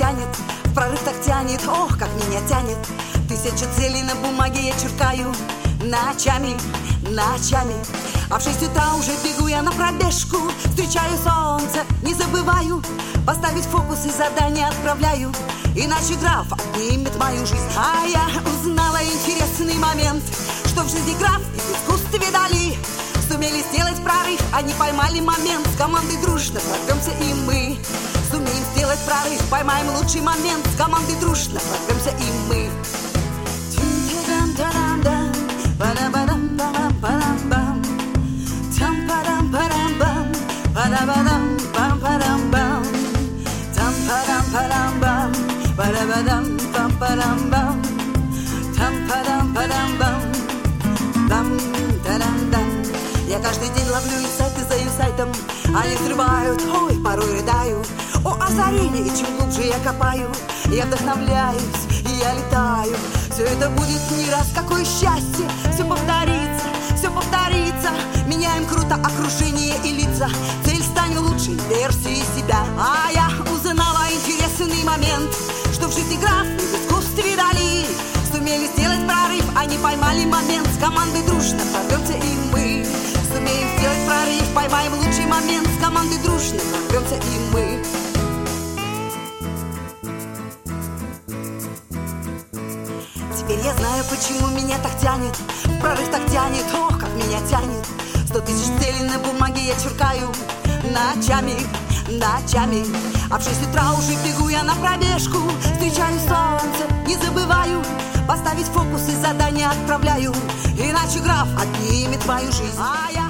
тянет, в прорыв так тянет, ох, как меня тянет. Тысячу целей на бумаге я черкаю ночами, ночами. А в шесть утра уже бегу я на пробежку, встречаю солнце, не забываю поставить фокус и задание отправляю. Иначе граф отнимет мою жизнь. А я узнала интересный момент, что в жизни граф прорыв, они поймали момент С командой дружно. Прорвемся и мы. Сумеем сделать прорыв, поймаем лучший момент С командой дружно. Прорвемся и мы. Я ловлю инсайты за инсайтом. Они взрывают, ой, порой рыдаю. О озарении, чем глубже я копаю Я вдохновляюсь, и я летаю. Все это будет не раз, какое счастье! Все повторится, все повторится. Меняем круто окружение и лица. Цель стань лучшей версией себя. А я узнала интересный момент Что в жизни граф в искусстве дали Сумели сделать прорыв, они поймали момент. С командой дружно прорвемся и мы. Теперь я знаю, почему меня так тянет прорыв так тянет, ох, как меня тянет. Сто тысяч целей на бумаге я черкаю Ночами, ночами. А в шесть утра уже бегу я на пробежку Встречаю солнце, не забываю. Поставить фокус и задание отправляю Иначе граф отнимет мою жизнь. А я